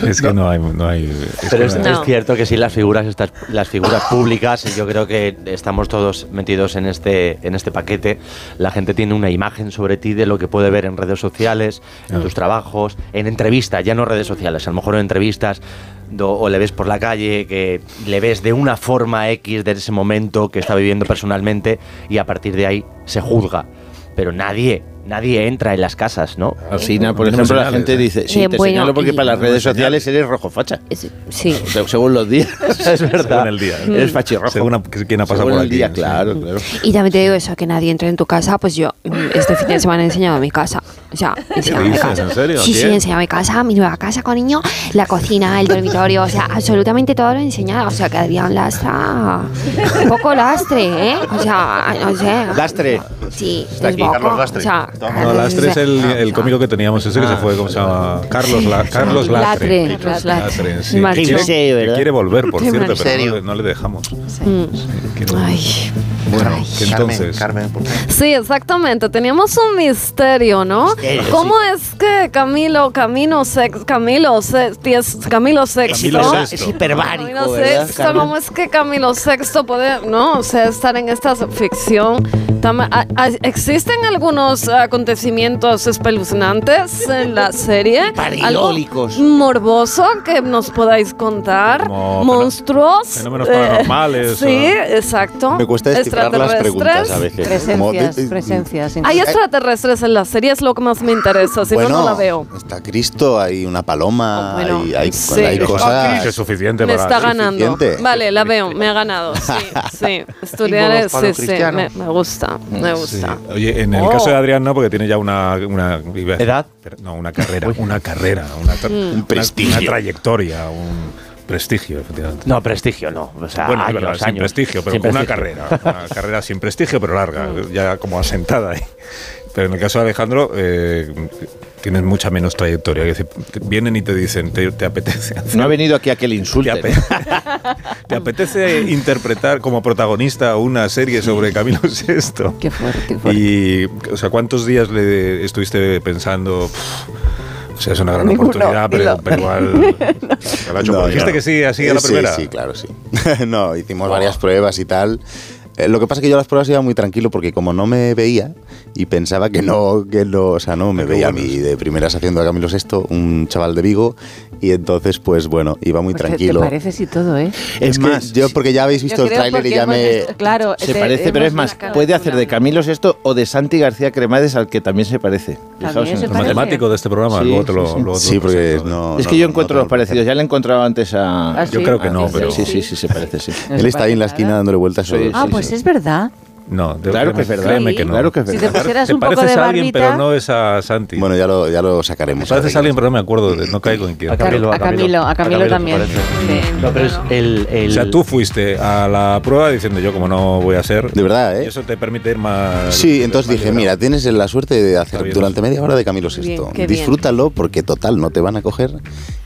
es que no hay, no hay es Pero es, no hay- es cierto que sí, las figuras, estas, las figuras públicas, y yo creo que estamos todos metidos en este, en este paquete. La gente tiene una imagen sobre ti de lo que puede ver en redes sociales, en tus trabajos, en entrevistas, ya no redes sociales, a lo mejor en entrevistas do- o le ves por la calle, que le ves de una forma X de ese momento que está viviendo personalmente y a partir de ahí se juzga. Pero nadie, nadie entra en las casas, ¿no? Alsina, por ejemplo, la gente dice, sí, Eh, te bueno, señalo porque y- para las redes sociales eres rojo facha. Sí. Según los días. Es verdad. según el día ¿eh? Eres fachirrojo. según a- quién ha pasado Según por el aquí día, sí. claro, claro. Y también te digo eso, que nadie entre en tu casa, pues yo mm, este fin de semana he enseñado mi casa. O sea, he enseñado mi dices? casa. ¿En serio? Sí, sí, he enseñado mi casa, mi nueva casa, cariño, la cocina, el dormitorio, o sea, absolutamente todo lo he enseñado. O sea, que Adrián lastra un poco lastre, ¿eh? O sea, no sé. Lastre. Sí, Está es aquí, poco, Carlos Lastre. O sea, no, Lastre es el, el cómico que teníamos ese que se fue, ¿cómo se llama? Carlos, La- Carlos Latre. Latre, Carlos Latre. sí. Quiere- que quiere volver, por cierto, pero no no le dejamos. Mm. Volver. Ay. Bueno, Ay. entonces, Carmen, ¿por qué? Sí, exactamente. Teníamos un misterio, ¿no? ¿Cómo es que Camilo, Camino Sex, Camilo Sex, Camilo Sexto? Camilo Sexto. Es hiperbárico, Camilo ¿verdad, Sexto, Carmen? ¿cómo es que Camilo Sexto puede, no, o sea, estar en esta ficción ¿Existen algunos acontecimientos espeluznantes en la serie? ¿Algo Parilólicos. morboso que nos podáis contar? Como ¿Monstruos? fenómenos Eh, paranormales, sí, o- exacto. Me cuesta descifrar las preguntas a veces. Presencias, de- presencias. Hay extraterrestres en la serie, es lo que más me interesa, si no, no la veo. está Cristo, hay una paloma, bueno, hay, hay, sí. hay cosas... Que es suficiente Me para... está ganando. Suficiente. Vale, la veo, me ha ganado. Sí, sí. Estudiar sí, sí, me, me gusta, me gusta. Sí. Oye, en el Oh. caso de Adrián no, porque tiene ya una... una ¿Edad? No, una carrera, una carrera, una, tra- Mm. una- prestigio. una trayectoria, un prestigio, efectivamente. No, prestigio no. O sea, bueno, es años, verdad, sin prestigio, pero Sin una prestigio. carrera. Una carrera sin prestigio, pero larga, Mm. ya como asentada ahí. Pero en el caso de Alejandro, eh, tienes mucha menos trayectoria. Es decir, te- vienen y te dicen, ¿te, te apetece hacer- No ha venido aquí a que le insulte. ¿Te, ape- ¿Te apetece interpretar como protagonista una serie sobre Camilo VI? Qué fuerte, qué fuerte. Y, o sea, ¿cuántos días le estuviste pensando? "Pff, o sea, es una gran Ninguno, oportunidad, pero, pero igual. chupo. No, Dijiste no. que sí, así a la Sí, primera. Sí, claro, sí. no, hicimos varias pruebas y tal. Eh, Lo que pasa es que yo las pruebas iba muy tranquilo porque como no me veía y pensaba que no, que no, o sea, no me Qué veía a mí de primeras haciendo a Camilo VI, un chaval de Vigo, y entonces pues bueno, iba muy Pues tranquilo. Te pareces y todo, ¿eh? Es Es que más, yo porque ya habéis visto Yo el tráiler y ya me... visto- claro, Se te- parece, pero es más, puede hacer de Camilo Sesto o de Santi García Cremades, al que también se parece. Fijaos También se. El matemático de este programa, Sí, luego te lo, sí, sí. luego te Sí, lo porque no... Es no- que yo no encuentro tengo los parecidos. Ya le he encontrado antes a. Ah, Yo sí. creo que no, Ah, pero- Sí, sí, sí, se parece, sí. Él está ahí en la esquina dándole vueltas Ah, sí, pues es verdad. No, de- Claro que es verdad. créeme que no. Claro que es Si verdad. te pusieras Te un poco pareces de a alguien, barbita... pero no es a Santi. Bueno, ya lo, ya lo sacaremos. Te pareces a alguien, pero no me acuerdo, de- no caigo en quién. A Camilo, a Camilo, a Camilo se también. parece. Sí. No, pero es el, el- O sea, tú fuiste a la prueba diciendo yo como no voy a ser. De verdad, Y ¿eh? eso te permite ir más. Sí, entonces más dije, liberado. mira, tienes la suerte de hacer durante media hora de Camilo qué bien. Disfrútalo porque total, no te van a coger.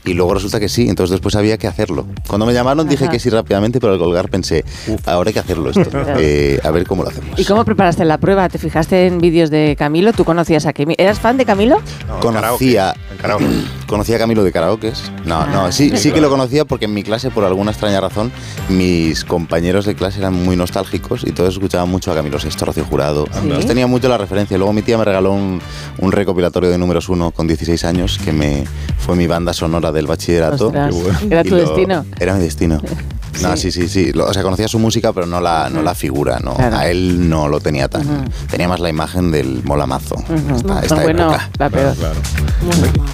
Y luego resulta que sí, entonces después había que hacerlo. Cuando me llamaron dije Ajá. que sí rápidamente, pero al colgar pensé, ahora hay que hacerlo esto. Eh, a ver cómo lo hacemos. ¿Y cómo preparaste la prueba? ¿Te fijaste en vídeos de Camilo? ¿Tú conocías a Camilo? ¿Eras fan de Camilo? No, en conocía, karaoke, en karaoke. Conocía a Camilo de karaokes. No, Ah. no, sí, sí que lo conocía porque en mi clase, por alguna extraña razón, mis compañeros de clase eran muy nostálgicos y todos escuchaban mucho a Camilo VI, Rocío Jurado. Entonces tenía mucho la referencia. Luego mi tía me regaló un, un recopilatorio de números uno con 16 años que me fue mi banda sonora del bachillerato. Ostras, bueno. era tu lo- destino. Era mi destino. No, sí, sí, sí. Lo- o sea, conocía su música, pero no la, no la figura. ¿no? Claro. A él no lo tenía tan. Tenía más la imagen del molamazo. Esta, esta bueno, época. la peor. Claro.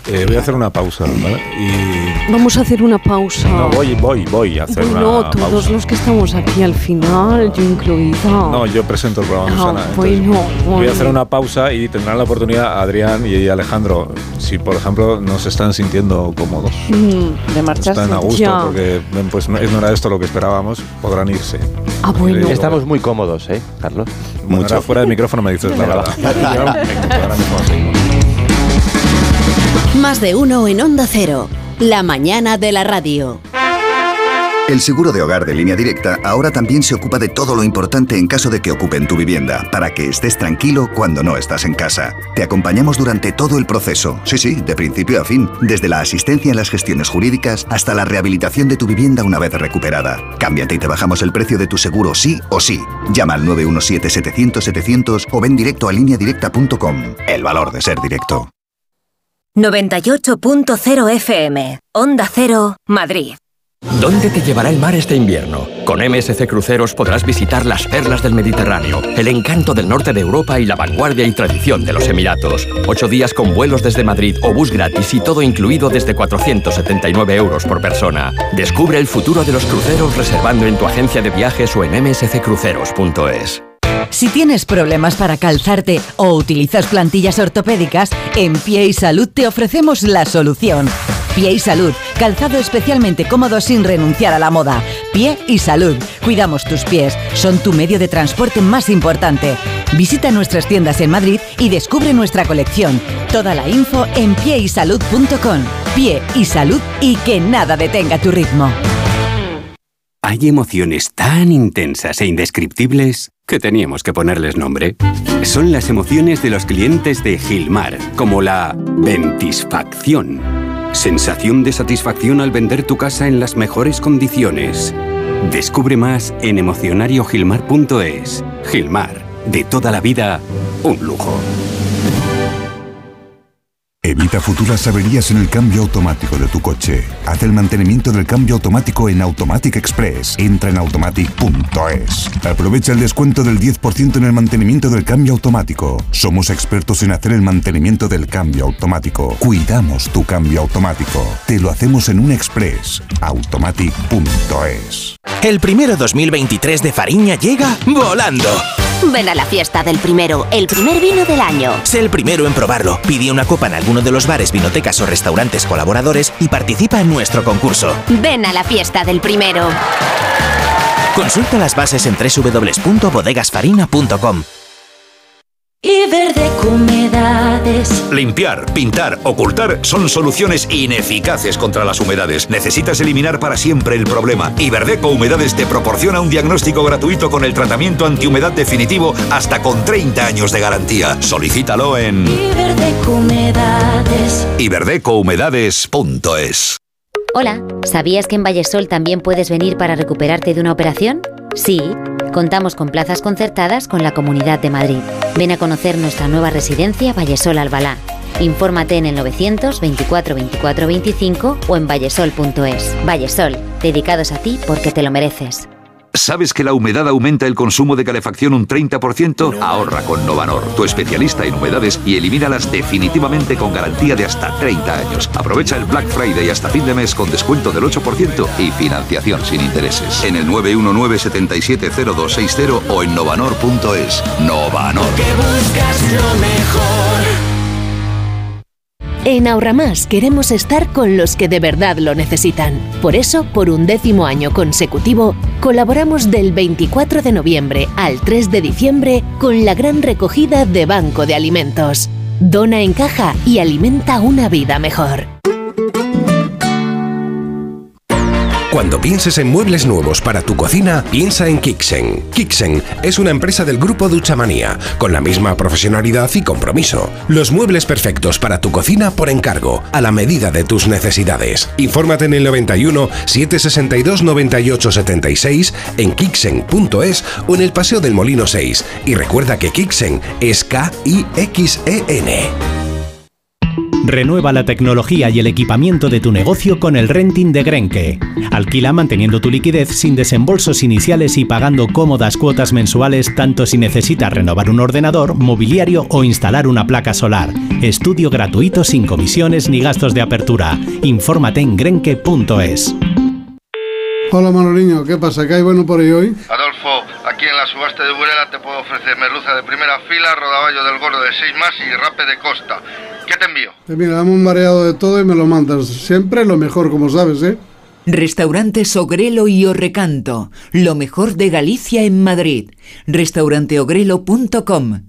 Eh, voy a hacer una pausa, ¿vale? Y. Vamos a hacer una pausa. No, voy, voy, voy a hacer Bueno, una todos pausa. los que estamos aquí al final, yo incluida. No, yo presento el programa, Ah, Susana. entonces bueno, Voy bueno. a hacer una pausa y tendrán la oportunidad Adrián y Alejandro, si por ejemplo no se están sintiendo cómodos, Mm, De marcharse. están a gusto Ya. porque ven, pues no, no era esto lo que esperábamos, podrán irse. Ah, bueno. Eh, Estamos muy cómodos, ¿eh, Carlos? Bueno, Mucho. ahora fuera del micrófono me dices la verdad. Más de uno en Onda Cero. La mañana de la radio. El seguro de hogar de línea directa ahora también se ocupa de todo lo importante en caso de que ocupen tu vivienda, para que estés tranquilo cuando no estás en casa. Te acompañamos durante todo el proceso, sí, sí, de principio a fin, desde la asistencia en las gestiones jurídicas hasta la rehabilitación de tu vivienda una vez recuperada. Cámbiate y te bajamos el precio de tu seguro sí o sí. Llama al 917-700-700 o ven directo a lineadirecta.com. El valor de ser directo. 98.0 FM, Onda Cero, Madrid. ¿Dónde te llevará el mar este invierno? Con MSC Cruceros podrás visitar las perlas del Mediterráneo, el encanto del norte de Europa y la vanguardia y tradición de los Emiratos. Ocho días con vuelos desde Madrid o bus gratis y todo incluido desde 479 euros por persona. Descubre el futuro de los cruceros reservando en tu agencia de viajes o en msccruceros.es. Si tienes problemas para calzarte o utilizas plantillas ortopédicas, en Pie y Salud te ofrecemos la solución. Pie y Salud, calzado especialmente cómodo sin renunciar a la moda. Pie y Salud, cuidamos tus pies, son tu medio de transporte más importante. Visita nuestras tiendas en Madrid y descubre nuestra colección. Toda la info en pieysalud.com. Pie y Salud y que nada detenga tu ritmo. Hay emociones tan intensas e indescriptibles que teníamos que ponerles nombre. Son las emociones de los clientes de Gilmar, como la ventisfacción. Sensación de satisfacción al vender tu casa en las mejores condiciones. Descubre más en emocionariogilmar.es. Gilmar, De toda la vida, un lujo. Evita futuras averías en el cambio automático de tu coche. Haz el mantenimiento del cambio automático en Automatic Express. Entra en automatic.es. Aprovecha el descuento del 10% en el mantenimiento del cambio automático. Somos expertos en hacer el mantenimiento del cambio automático. Cuidamos tu cambio automático. Te lo hacemos en un express. Automatic.es. El primero 2023 de Fariña llega volando. Ven a la fiesta del primero, el primer vino del año. Sé el primero en probarlo. Pide una copa en alguno de los bares, vinotecas o restaurantes colaboradores y participa en nuestro concurso. Ven a la fiesta del primero. Consulta las bases en www.bodegasfarina.com. Iberdeco Humedades. Limpiar, pintar, ocultar son soluciones ineficaces contra las humedades. Necesitas eliminar para siempre el problema. Iberdeco Humedades te proporciona un diagnóstico gratuito con el tratamiento antihumedad definitivo hasta con 30 años de garantía. Solicítalo en Iberdeco Humedades. iberdecohumedades.es. Hola, ¿sabías que en Vallesol también puedes venir para recuperarte de una operación? Sí, contamos con plazas concertadas con la Comunidad de Madrid. Ven a conocer nuestra nueva residencia Vallesol Albalá. Infórmate en el 924 24 25 o en vallesol.es. Vallesol, dedicados a ti porque te lo mereces. ¿Sabes que la humedad aumenta el consumo de calefacción un 30%? Ahorra con Novanor, tu especialista en humedades, y elimínalas definitivamente con garantía de hasta 30 años. Aprovecha el Black Friday hasta fin de mes con descuento del 8% y financiación sin intereses. En el 919-770260 o en novanor.es. Novanor. buscas lo mejor. En Ahorramás queremos estar con los que de verdad lo necesitan. Por eso, por un décimo año consecutivo, colaboramos del 24 de noviembre al 3 de diciembre con la gran recogida de Banco de Alimentos. Dona en caja y alimenta una vida mejor. Cuando pienses en muebles nuevos para tu cocina, piensa en Kixen. Kixen es una empresa del grupo Duchamanía, con la misma profesionalidad y compromiso. Los muebles perfectos para tu cocina por encargo, a la medida de tus necesidades. Infórmate en el 91 762 98 76, en kixen.es o en el Paseo del Molino 6. Y recuerda que Kixen es K-I-X-E-N. Renueva la tecnología y el equipamiento de tu negocio con el renting de Grenke. Alquila manteniendo tu liquidez sin desembolsos iniciales y pagando cómodas cuotas mensuales tanto si necesitas renovar un ordenador, mobiliario o instalar una placa solar. Estudio gratuito sin comisiones ni gastos de apertura. Infórmate en grenke.es. Hola Manoliño, ¿qué pasa? ¿Qué hay bueno por ahí hoy? Adolfo, subasta de Burela te puedo ofrecer merluza de primera fila, rodaballo del gordo de 6 más y rape de costa. ¿Qué te envío? Eh, mira, dame un mareado de todo y me lo mandas. Siempre lo mejor, como sabes, ¿eh? Restaurante Ogrelo y Orrecanto, lo mejor de Galicia en Madrid. Restauranteogrelo.com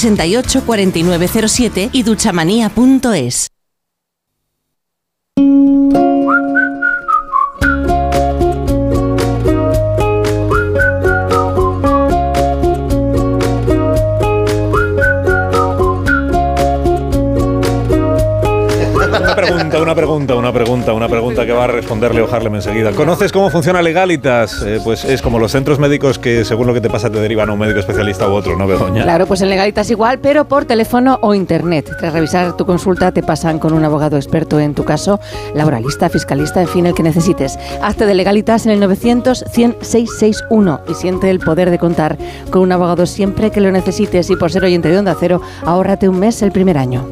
68 4907 y duchamanía.es. una pregunta, una pregunta, una pregunta que va a responder Leo Harlem enseguida. ¿Conoces cómo funciona Legalitas? Eh, pues es como los centros médicos que según lo que te pasa te derivan a un médico especialista u otro, ¿no, Begoña? Claro, pues en Legalitas igual, pero por teléfono o internet. Tras revisar tu consulta te pasan con un abogado experto en tu caso, laboralista, fiscalista, en fin, el que necesites. Hazte de Legalitas en el 900 100 661 y siente el poder de contar con un abogado siempre que lo necesites y por ser oyente de Onda Cero, ahórrate un mes el primer año.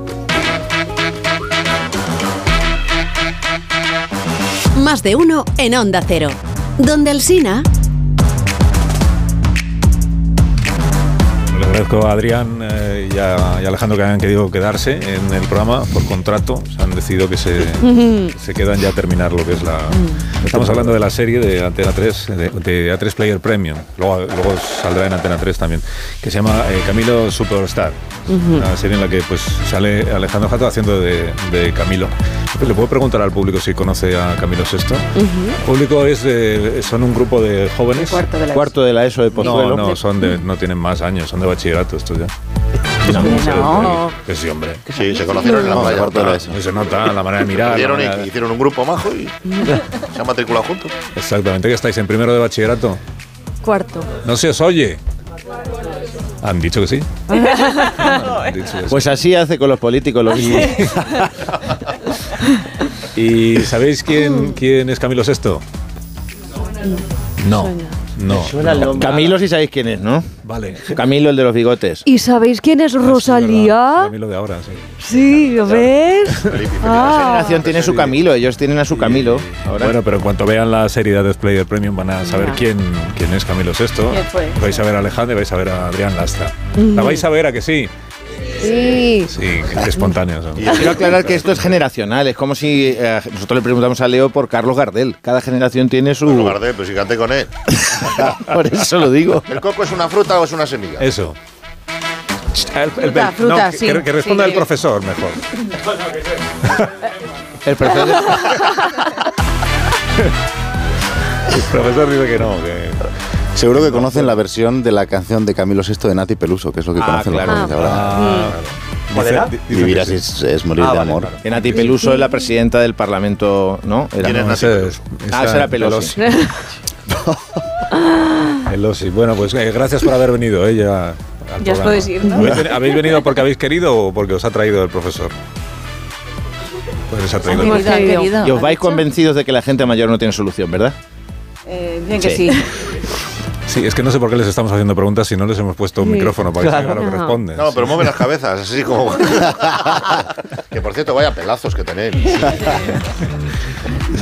Más de uno en Onda Cero. Donde el Sina. Agradezco a Adrián eh, y, a, y a Alejandro que hayan querido quedarse en el programa por contrato. Se han decidido que se, se quedan ya a terminar lo que es la... Estamos hablando de la serie de Antena 3, de, de A3 Player Premium. Luego, luego saldrá en Antena 3 también, que se llama eh, Camilo Superstar. Ujú. Una serie en la que pues sale Alejandro Jato haciendo de, de Camilo. ¿Le puedo preguntar al público si conoce a Camilo VI? El público es de- son un grupo de jóvenes. Cuarto de la Cuarto de la ESO de No, Pozuelo. no, son de, no tienen más años, son de bachillerato estos ya. No. No. Que sí, hombre. Sí, se conocieron en la No, playa. cuarto de la ESO. Se nota la manera de mirar. Hicieron, manera de- hicieron un grupo majo y se han matriculado juntos. Exactamente, que estáis en primero de bachillerato. Cuarto. No se os oye. Han dicho que sí. Dicho que sí. Pues así hace con los políticos lo mismo. ¿Y sabéis quién, quién es Camilo VI? No. No. No. Camilo sí sabéis quién es, ¿no? Vale. Camilo el de los bigotes. ¿Y sabéis quién es Rosalía? Camilo de ahora, sí. Sí, ¿lo ves? Cada Ah. generación tiene su Camilo, ellos tienen a su Camilo. Ahora. Bueno, pero en cuanto vean la serie de Player Premium van a saber quién, quién es Camilo VI. ¿Quién fue? Vais a ver a Alejandro y vais a ver a Adrián Lastra. ¿La vais a ver a que sí? Sí. Sí, espontáneos. son. Quiero aclarar que esto es generacional, es como si eh, nosotros le preguntamos a Leo por Carlos Gardel. Cada generación tiene su. Carlos Gardel, pero si canté con él. por eso lo digo. ¿El coco es una fruta o es una semilla? Eso. El, el- Fruta, el- fruta, no, que- sí. que, que responda Sí. el profesor mejor. El profesor. El profesor dice que no. Que... Seguro que conocen la versión de la canción de Camilo VI de Nati Peluso, que es lo que Ah, conocen claro. los jóvenes ahora. Ah, dice Vivir así sí. es, es morir Ah, de vale, amor. vale. Que Nati Peluso es la presidenta del Parlamento, ¿no? Era, ¿Quién Ah, esa era Pelosi. El Osi. Bueno, pues eh, gracias por haber venido. eh, ya, Ya os podéis ir, ¿no? ¿Habéis, veni- habéis venido porque habéis querido o porque os ha traído el profesor? Pues les ha traído el profesor. querido. Y os ¿Ha vais convencidos de que la gente mayor no tiene solución, ¿verdad? Eh, dicen que sí. Sí. Es que no sé por qué les estamos haciendo preguntas si no les hemos puesto un Sí. micrófono para que Claro. lo que No. responden. No, pero mueve las cabezas, así como. que por cierto, vaya pelazos que tenéis.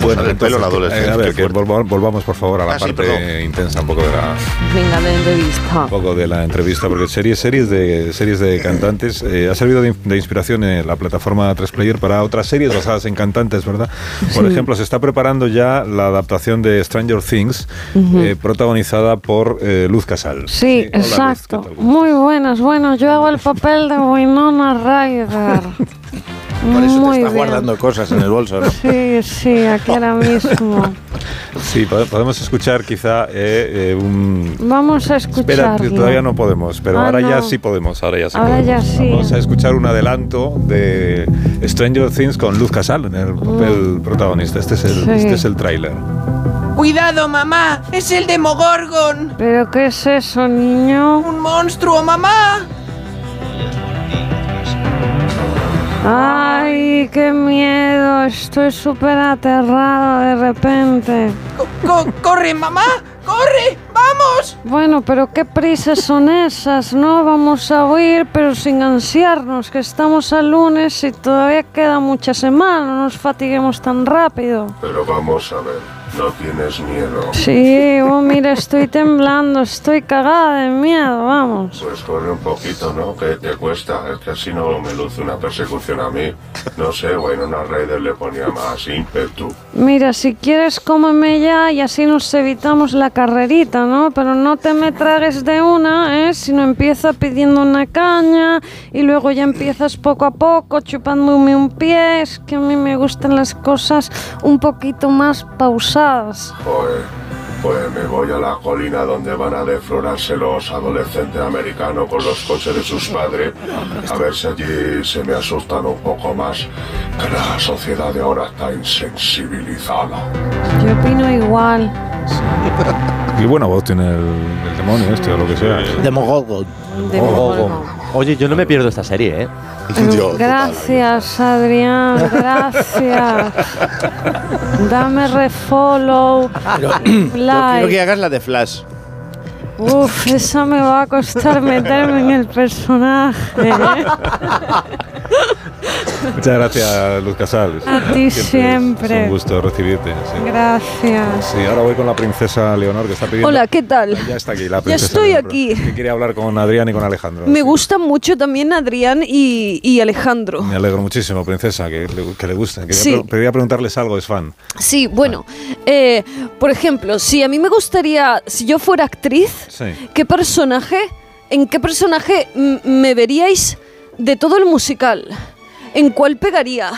Bueno, el pelo en la adolescencia. eh, a ver, que fuerte. volva- volvamos por favor a la Ah, sí, parte perdón. intensa un poco de la Venga, de entrevista. un poco de la entrevista porque series series de series de cantantes eh, ha servido de, de inspiración en la plataforma 3Player para otras series basadas en cantantes, ¿verdad? Por Sí. ejemplo, se está preparando ya la adaptación de Stranger Things Ujú. eh, protagonizada por eh, Luz Casal. Sí, hola, Luz, exacto. ¿qué tal? Muy buenas. Bueno, yo hago el papel de Winona Ryder. Por eso Muy te estás bien. guardando cosas en el bolso, ¿no? Sí, sí, aquí ahora mismo. Sí, pode- podemos escuchar quizá eh, eh, un Vamos a Espera, escucharlo. todavía no podemos, pero Ah, ahora ya no. sí podemos, ahora ya sí Ahora ya podemos. sí. Vamos a escuchar un adelanto de Stranger Things con Luz Casal en el papel protagonista. Este es el, Sí. este es el tráiler. ¡Cuidado, mamá! ¡Es el Demogorgon! ¿Pero qué es eso, niño? ¡Un monstruo, mamá! Ay, qué miedo. Estoy súper aterrado de repente. Co- ¡Corre, mamá! ¡Corre! ¡Vamos! Bueno, pero qué prisas son esas, ¿no? Vamos a huir, pero sin ansiarnos, que estamos al lunes y todavía queda mucha semana. No nos fatiguemos tan rápido. Pero vamos a ver, no tienes miedo. Sí, oh, mira, estoy temblando, estoy cagada de miedo, vamos. Pues corre un poquito, ¿no? Que te cuesta. Es que así no me luce una persecución a mí. No sé, Winona Ryder le ponía más ímpetu. Mira, si quieres, cómeme ya y así nos evitamos la carrerita, ¿no? Pero no te me tragues de una, ¿eh? Sino empieza pidiendo una caña y luego ya empiezas poco a poco chupándome un pie. Es que a mí me gustan las cosas un poquito más pausadas. Pues, pues me voy a la colina donde van a deflorarse los adolescentes americanos con los coches de sus padres. A ver si allí se me asustan un poco más. Que la sociedad de ahora está insensibilizada. Yo opino igual. Qué buena voz tiene el, el demonio este o lo que sea. Demogorgon. Demogorgon. Oye, yo no me pierdo esta serie, ¿eh? Gracias, Adrián, gracias. Dame refollow, Pero, yo quiero like. que hagas la de Flash. Uf, esa me va a costar meterme en el personaje. Muchas gracias, Luz Casal. A ti es siempre. un gusto recibirte. sí. Gracias. Sí, ahora voy con la princesa Leonor que está pidiendo. Hola, ¿qué tal? Ya está aquí la Ya princesa. estoy Leonor, aquí. Que quiere hablar con Adrián y con Alejandro. Me gustan mucho también Adrián y, y Alejandro. Me alegro muchísimo, princesa, que le, que le guste. Quería, Sí. pre- quería preguntarles algo, es fan. Sí, bueno, eh, por ejemplo, si a mí me gustaría, si yo fuera actriz, Sí. ¿qué personaje, en qué personaje me veríais de todo el musical? ¿En cuál pegaría?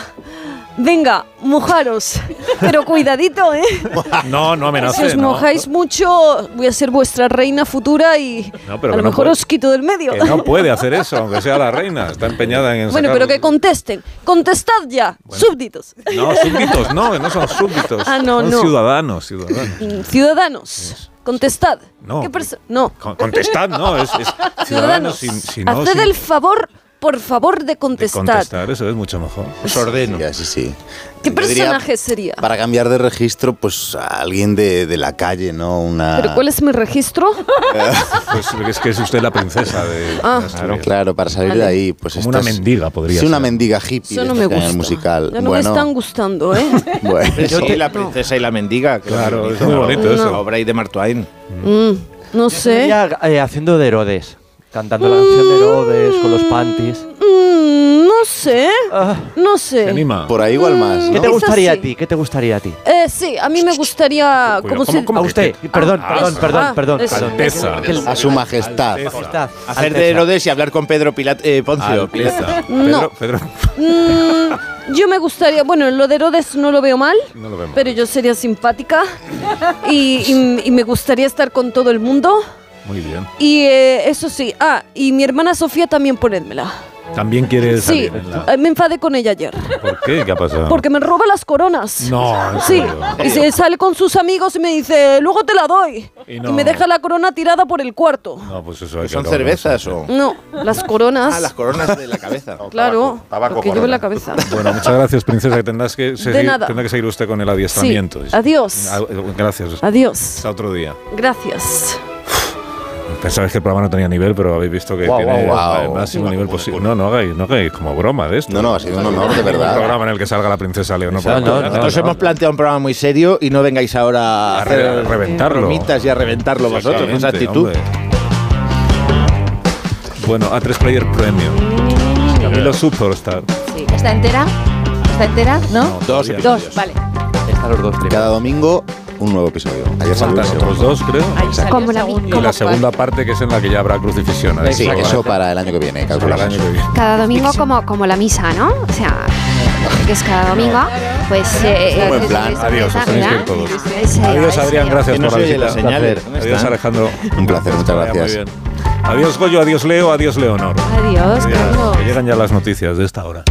Venga, mojaros. Pero cuidadito, ¿eh? No, no si amenace. os no. mojáis mucho, voy a ser vuestra reina futura y No, pero a lo mejor os quito del medio. Que no puede hacer eso, aunque sea la reina. Está empeñada en bueno, pero que contesten. Contestad ya, súbditos. No, súbditos, no, no son súbditos. Ah, no, son no. ciudadanos, ciudadanos. Mm, Ciudadanos, contestad. No. ¿Qué perso- no. Con- Contestad, no, es, es ciudadanos sin, no, Haced el favor, por favor, de de contestar. contestar, eso es mucho mejor. Os ordeno. Sí, sí. ¿Qué Yo diría, personaje sería? Para cambiar de registro, pues a alguien de, de la calle, ¿no? Una... ¿Pero cuál es mi registro? Pues es que es usted la princesa de, Ah. Asturias. Claro, para salir Vale. de ahí, pues Como una mendiga podría Sí, una mendiga hippie Eso no me hay en gusta. el musical. Ya no bueno, me están gustando, ¿eh? bueno. Pero sí, la princesa y la mendiga. Claro, es muy bonito eso. La obra ahí de Mark Twain. Mm, no sé. Ella, eh, haciendo de Herodes. Cantando la canción de Herodes con los panties. Mm, no sé. No sé. anima? Por ahí igual más. ¿Qué te gustaría a ti? ¿Qué te gustaría a ti? Eh, sí, a mí me gustaría. Cuidado, ¿Cómo se ¿cómo- A usted. Perdón, Ah, perdón, ah, perdón, ah, perdón, perdón. Alteza. Que A su majestad. Majestad. Hacer Alteza. de Herodes y hablar con Pedro Pilat, eh, Poncio. Alteza. No. Pedro, Pedro, Mm, yo me gustaría. Bueno, lo de Herodes no lo veo mal. no lo vemos. Pero yo sería simpática y, y- y me gustaría estar con todo el mundo. Muy bien. Y eh, eso sí, ah, y mi hermana Sofía también ponédmela. También quieres Sí, salir en la- eh, me enfadé con ella ayer. ¿Por qué? ¿Qué ha pasado? Porque me roba las coronas. No, en Sí, serio. y se sale con sus amigos y me dice, luego te la doy. Y Y, no. me deja la corona tirada por el cuarto. No, pues eso hay que ¿Son acabar con cervezas eso. o...? No, las coronas. Ah, las coronas de la cabeza. Claro, tabaco, lo que llevo corona. en la cabeza. Bueno, muchas gracias, princesa. Que tendrás que seguir, nada. tendrá que seguir usted con el adiestramiento. Sí, adiós. Ah, Gracias. Adiós. Hasta otro día. Gracias. Pensabais que el programa no tenía nivel, pero habéis visto que tiene el máximo nivel posible. No, no hagáis, no hagáis como broma de esto. No, no, ha sido un honor, de Un verdad. programa en el que salga la princesa Leonor. No, no, no, Nosotros hemos planteado un programa muy serio y no vengáis ahora a, hacer reventarlo. bromitas y a reventarlo vosotros con esa actitud. Hombre. Bueno, A3 Player Premium. Camilo Superstar. Sí. ¿Está entera? ¿Está entera? ¿No? No, Dos. Dos, vale. Están los dos Cada domingo, un nuevo episodio. Ayer otro. otros dos, creo. Como la-. Y la segunda parte que es en la que ya habrá crucifixión. Sí, Eso para el año que viene, para el calculamos. año que viene. Cada domingo como, como la misa, ¿no? O sea, que es cada domingo, pues... eh, Buen eh, plan. Adiós, os tenéis que ir todos. Ese- Adiós, Adrián, gracias por la visita. las señales. ¿Dónde Adiós? Alejandro. Un placer, muchas gracias. Adiós, Goyo, adiós, Leo, adiós, Leonor. Adiós, Carlos. que llegan ya las noticias de esta hora.